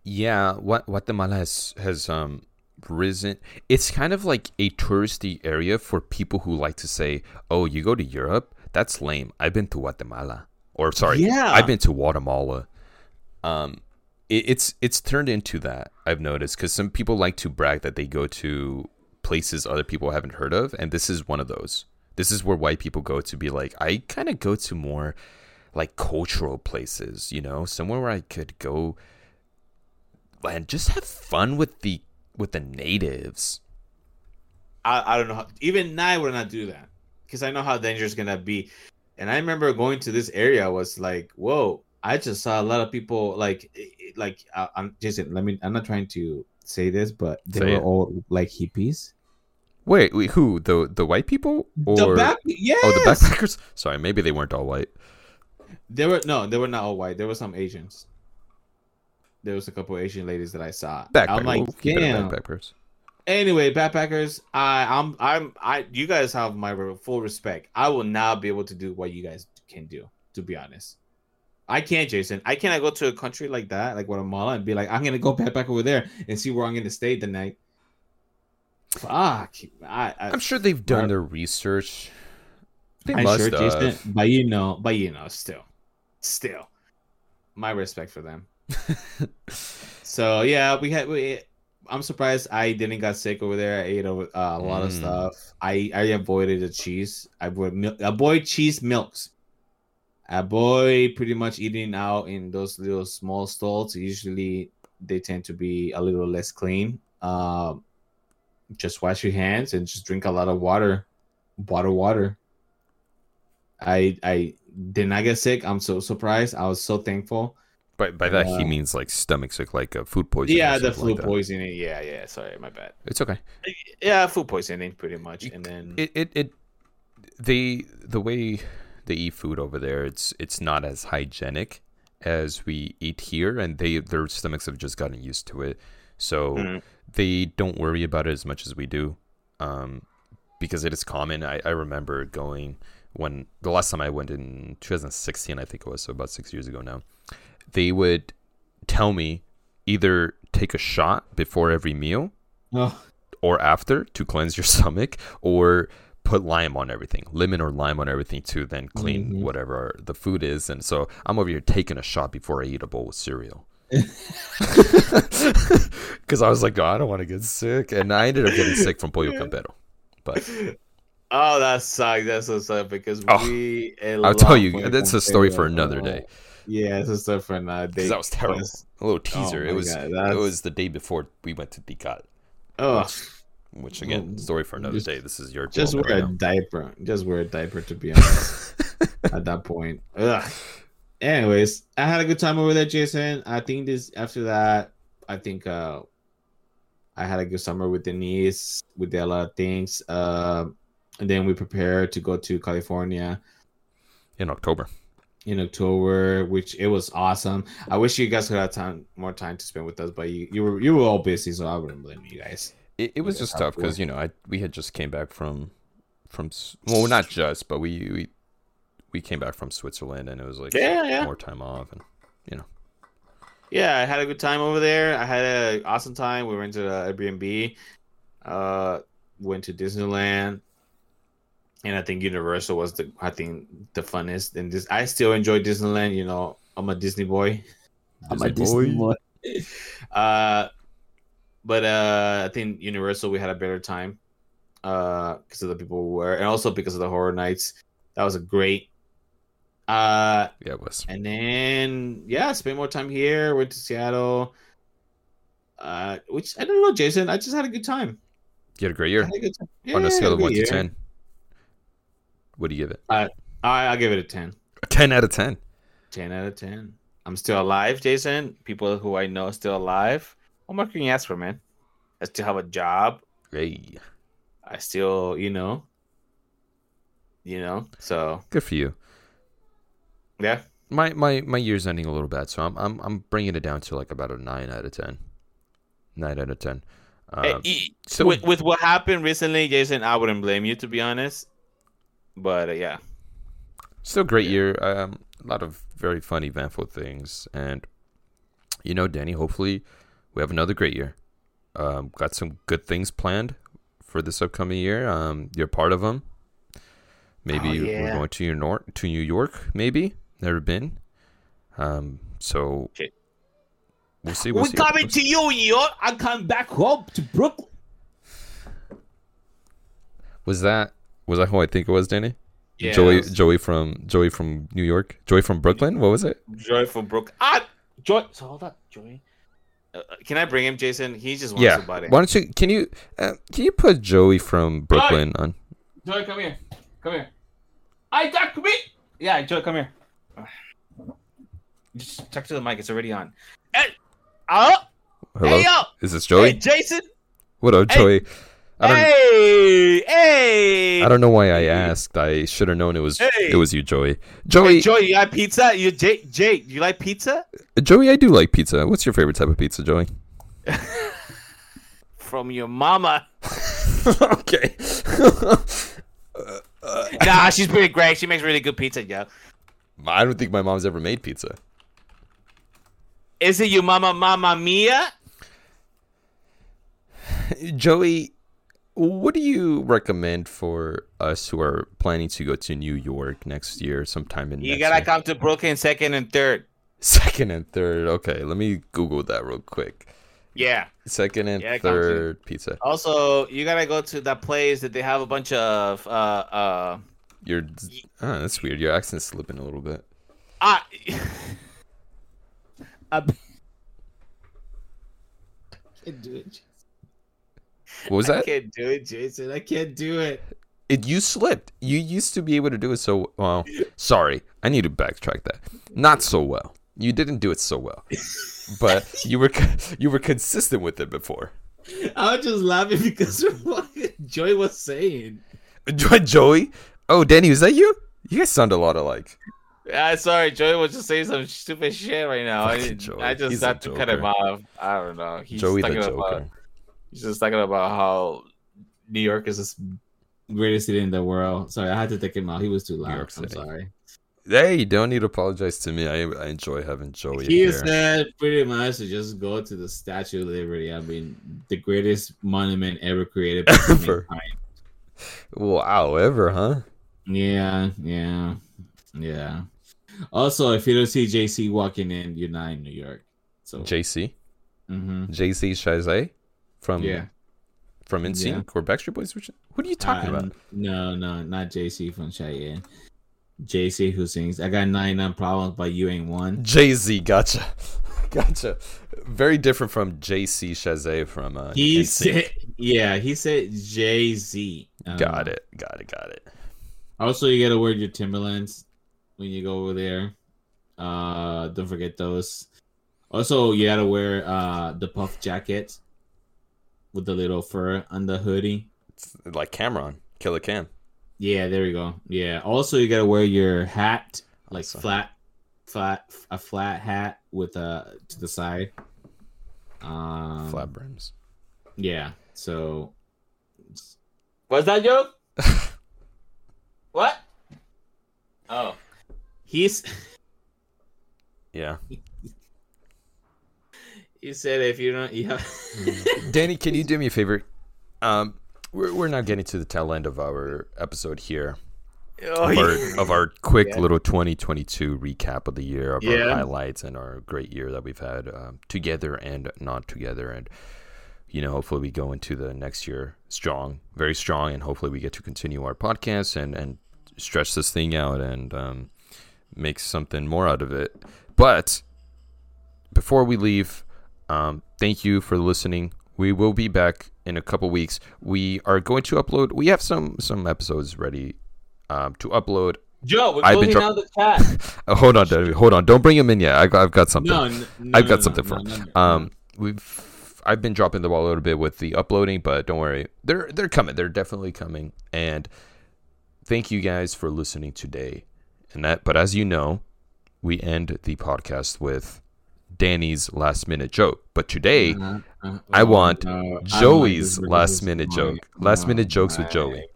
Yeah, what Guatemala has has um risen. It's kind of like a touristy area for people who like to say, "Oh, you go to Europe? That's lame. I've been to Guatemala." Or sorry, Yeah. I've been to Guatemala. Um, it, it's it's turned into that. I've noticed because some people like to brag that they go to places other people haven't heard of, and this is one of those. This is where white people go to be like, I kind of go to more like cultural places, you know, somewhere where I could go and just have fun with the with the natives. I, I don't know. How, even I would not do that because I know how dangerous it's gonna be. And I remember going to this area I was like, whoa! I just saw a lot of people like, it- it- like uh, I'm Jason. Let me. I'm not trying to say this, but they Say were it. all like hippies. Wait, wait, who the the white people or the back, yes. oh the backpackers? Sorry, maybe they weren't all white. They were no, they were not all white. There were some Asians. There was a couple Asian ladies that I saw. Backpackers. I'm like, we'll keep it at damn. backpackers. Anyway, backpackers, I, I'm, I'm, I. You guys have my full respect. I will not be able to do what you guys can do. To be honest, I can't, Jason. I cannot go to a country like that, like Guatemala, and be like, I'm gonna go back over there and see where I'm gonna stay the night. Fuck, I, I, I'm sure they've done their research. They I'm must sure, have. Jason, but you know, but you know, still, still, my respect for them. So yeah, we had. We, I'm surprised I didn't got sick over there. I ate over, uh, a lot of Mm. stuff. I I avoided the cheese. I avoid milk. Avoid cheese milks. Avoid pretty much eating out in those little small stalls. Usually they tend to be a little less clean. Um, just wash your hands and just drink a lot of water. Water, water. I I did not get sick. I'm so surprised. I was so thankful. By by that he Uh, means like stomach sick, like uh, food poisoning. Yeah, the food like poisoning. Yeah, yeah. Sorry, my bad. It's okay. Yeah, food poisoning, pretty much. And then It it it they the way they eat food over there, it's it's not as hygienic as we eat here, and they their stomachs have just gotten used to it, so Mhm. they don't worry about it as much as we do, um, because it is common. I I remember going when the last time I went in 2016, I think it was, so about six years ago now. They would tell me either take a shot before every meal Oh, or after to cleanse your stomach or put lime on everything lemon or lime on everything to then clean Mhm. whatever the food is. And so i'm over here taking a shot before i eat a bowl of cereal. Because i was like oh, i don't want to get sick. And i ended up getting sick from pollo campero but oh, that sucks. That's so sad because Oh, we. i'll tell you that's a story for another day. Yeah, it's a story for another day. that was terrible. A little teaser. Oh it was God, it was the day before we went to Tikal, Oh, which again Well, story for another just- day this is your just wear right a now. diaper. Just wear a diaper to be honest. at that point. Ugh. Anyways, I had a good time over there, Jason. I think this after that, I think uh I had a good summer with Denise. We did a lot of things. Uh, and then we prepared to go to California. in october in October, which it was awesome. I wish you guys could have time more time to spend with us, but you, you were you were all busy, so I wouldn't blame you guys. It, it was Yeah, just tough because you know I we had just came back from from well not just but we we we came back from Switzerland and it was like Yeah, yeah. more time off and you know Yeah, I had a good time over there. I had an awesome time. We went to the Airbnb, uh, went to Disneyland, and I think Universal was the I think the funnest. And this, I still enjoy Disneyland. You know, I'm a Disney boy. I'm a Disney Disney boy. uh, but uh, I think Universal we had a better time, uh, because of the people who were, and also because of the horror nights. That was a great. Uh, yeah it was and then yeah, spent more time here. Went to Seattle. Uh, which I don't know, Jason. I just had a good time. you had a great year a on a scale of one year. to ten. What do you give it? I I'll give it a ten. A ten out of ten. 10 out of 10. I'm still alive, Jason. People who I know are still alive. What more can you ask for, man? I still have a job. Hey, I still, you know, you know. So good for you. yeah, My my my year's ending a little bad, so I'm I'm I'm bringing it down to like about a nine out of ten. Nine out of ten. Uh, e- so- with with what happened recently, Jason, I wouldn't blame you to be honest. But uh, yeah, Still great Yeah. year. Um, a lot of very fun, eventful things, and you know, Danny. Hopefully, we have another great year. Um, got some good things planned for this upcoming year. Um, you're part of them. Maybe Oh, we're going to New York. To New York, maybe never been. Um, so Okay. we'll see. We'll we see. coming to you, York. I come back home to Brooklyn. Was that was that who I think it was, Danny? Yeah, Joey was Joey from Joey from New York. Joey from Brooklyn. What was it? Joy from Brook. Ah, Joy. So hold on, Joy. Uh, can I bring him, Jason? He just wants Yeah. to butt in. Why don't you? Can you? Uh, can you put Joey from Brooklyn on? Joey, come here. Come here. I got come here. Yeah, Joey, come here. Just talk to the mic. It's already on. Hey, oh, Hello. hey, yo, Is this Joey? hey, Jason. what up, hey. Joey? I don't. Hey, hey. I don't know why I asked. I should have known it was Hey. it was you, Joey. Hey, Joey, you like pizza? You, Jay, Jay, you like pizza? Joey, I do like pizza. What's your favorite type of pizza, Joey? From your mama. okay. nah, she's pretty great. She makes really good pizza, yo. I don't think my mom's ever made pizza. Is it your mama, mama mia? Joey, what do you recommend for us who are planning to go to New York next year, sometime in You next gotta year? come to Brooklyn second and third. Second and third. Okay, let me Google that real quick. Yeah. Second and Yeah, third pizza. Also, you gotta go to that place that they have a bunch of uh uh Your oh, that's weird. Your accent's slipping a little bit. ah. I... Can't do it. What was that? I can't do it, Jason. I can't do it. It you slipped. You used to be able to do it so well. Sorry, I need to backtrack that. Not so well. You didn't do it so well, but you were you were consistent with it before. I was just laughing because of what Joy was saying. Jo- Joey, oh Danny, was that you? You guys sound a lot alike. Yeah, sorry, Joey was just saying some stupid shit right now. I, I just He's had to cut him off. I don't know. He's Joey the Joker. about he's just talking about how New York is the Greatest city in the world. Sorry, I had to take him out. He was too loud. I'm sorry. Hey, you don't need to apologize to me. I, I enjoy having Joey He here. said pretty much to just go to the Statue of Liberty. I mean, the greatest monument ever created. by Ever. Wow, ever, huh? Yeah, yeah, yeah. Also, if you don't see JC walking in, you're not in New York. So, JC, mm-hmm. JC Chasez from yeah. from NSYNC or Backstreet Boys. Which, what are you talking Uh, about? No, no, not JC from Cheyenne. JC who sings I Got 99 Problems, but You Ain't One. Jay Z, gotcha, gotcha. Very different from JC Chasez from uh, He NSYNC. said, yeah, he said Jay Z. Got it, got it, got it. Also, you gotta wear your Timberlands when you go over there. Uh, don't forget those. Also, you gotta wear uh the puff jacket with the little fur on the hoodie. It's like Cam'ron, Killer Cam. Yeah, there you go. Yeah. Also, you gotta wear your hat like Awesome. flat flat a flat hat with a to the side. Um, Flat brims. Yeah. So What's that joke? what? Oh, he's Yeah. he said if you don't you have Danny, can you do me a favor? Um, we're, we're now getting to the tail end of our episode here. oh of, our, of our quick Yeah. little 2022 recap of the year, of our highlights, and our great year that we've had um, together and not together. And, you know, hopefully we go into the next year strong, very strong, and hopefully we get to continue our podcast and, and stretch this thing out and um, make something more out of it. But before we leave, um, thank you for listening. We will be back in a couple weeks. We are going to upload. We have some some episodes ready um, to upload. Joe, we're I've been dro- out the chat. Uh, hold on, David, hold on. Don't bring him in yet. I got, I've got something. no, no, I've got no, something for him. Um, we've I've been dropping the ball a little bit with the uploading, but don't worry, they're they're coming. They're definitely coming. And thank you guys for listening today. And that, but as you know, we end the podcast with Danny's last minute joke. But today, Uh, uh, I oh, want no, I don't like Joey's this last minute joke. Last minute jokes with Joey.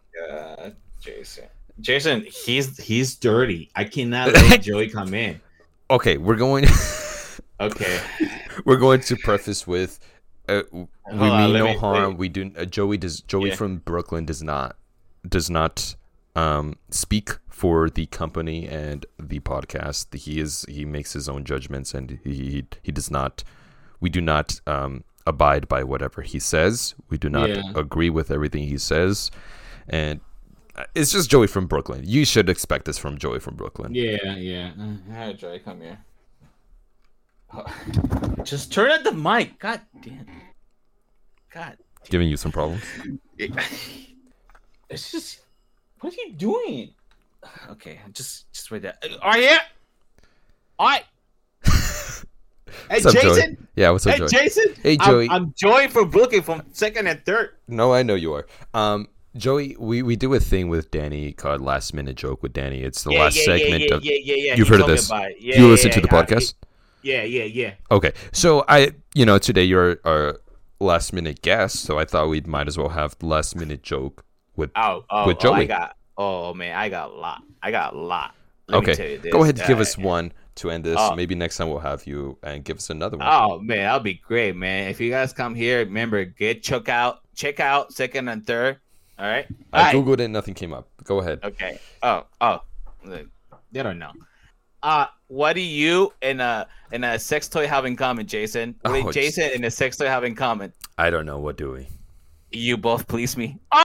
Jason. Jason, he's he's dirty. I cannot let Joey come in. Okay, we're going. Okay. we're going to preface with. Uh, we Hold mean on, no me- harm. wait. We do. Uh, Joey does. Joey Yeah. from Brooklyn does not does not um, speak for the company and the podcast. He is he makes his own judgments and he he, he does not. We do not um, abide by whatever he says. We do not Yeah. agree with everything he says, and it's just Joey from Brooklyn. You should expect this from Joey from Brooklyn. Yeah, yeah. Uh, Hi, Joey, come here. Just turn at the mic. God damn. God. Giving you some problems. It's just. What are you doing? Okay, just just wait there. Are you? All right. Hey, What's up? Jason. Yeah, what's up, Hey, Joey? Jason. Hey, I'm- Joey. I'm, Joey from Brooklyn from second and third. No, I know you are. Um, Joey, we, we do a thing with Danny called Last Minute Joke with Danny. It's the last segment yeah, of. yeah, yeah, yeah. You've He heard of this. Yeah, you yeah, listen yeah, to the yeah. podcast? Yeah, yeah, yeah. Okay. So I, you know, today you're our last minute guest, so I thought we might as well have last minute joke with. Oh, oh, With oh, I Joey. got. Oh man, I got a lot. I got a lot. Let me tell okay. you this. Go ahead and give Uh, us one to end this. Oh. Maybe next time we'll have you and give us another one. Oh man, that'll be great, man. If you guys come here, remember get check out, check out second and third. All right. All I right. googled it, and nothing came up. Go ahead. Okay. Oh, oh, look, they don't know. Uh, what do you and a and a sex toy have in common, Jason? What do Oh, Jason and a sex toy have in common? I don't know. What do we? You both please me. Oh,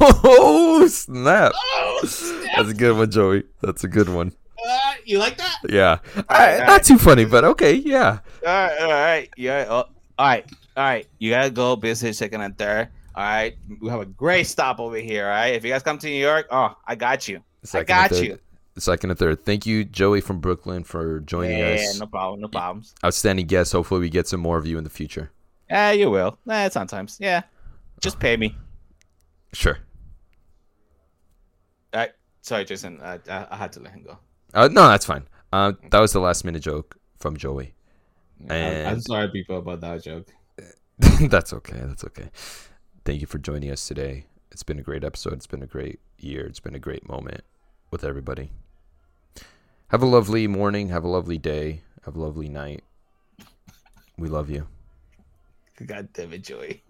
oh snap! oh snap. That's a good one, Joey. That's a good one. Uh, you like that? Yeah. right, all not right. too funny, but okay. Yeah. All right, all right, yeah. Oh, all right, all right. You gotta go visit second and third. All right, we have a great stop over here. All right, if you guys come to New York, oh, I got you. Second got you. Second and third. Thank you, Joey from Brooklyn, for joining Yeah, us. Yeah, no problem, no problems. Outstanding guest. Hopefully, we get some more of you in the future. Yeah, you will. Eh, sometimes. Yeah, just pay me. Sure. Right. Sorry, Jason. I, I, I had to let him go. Uh, no, that's fine. Uh, that was the last minute joke from Joey. I'm, I'm sorry, people, about that joke. that's okay. That's okay. Thank you for joining us today. It's been a great episode. It's been a great year. It's been a great moment with everybody. Have a lovely morning. Have a lovely day. Have a lovely night. We love you. God damn it, Joey.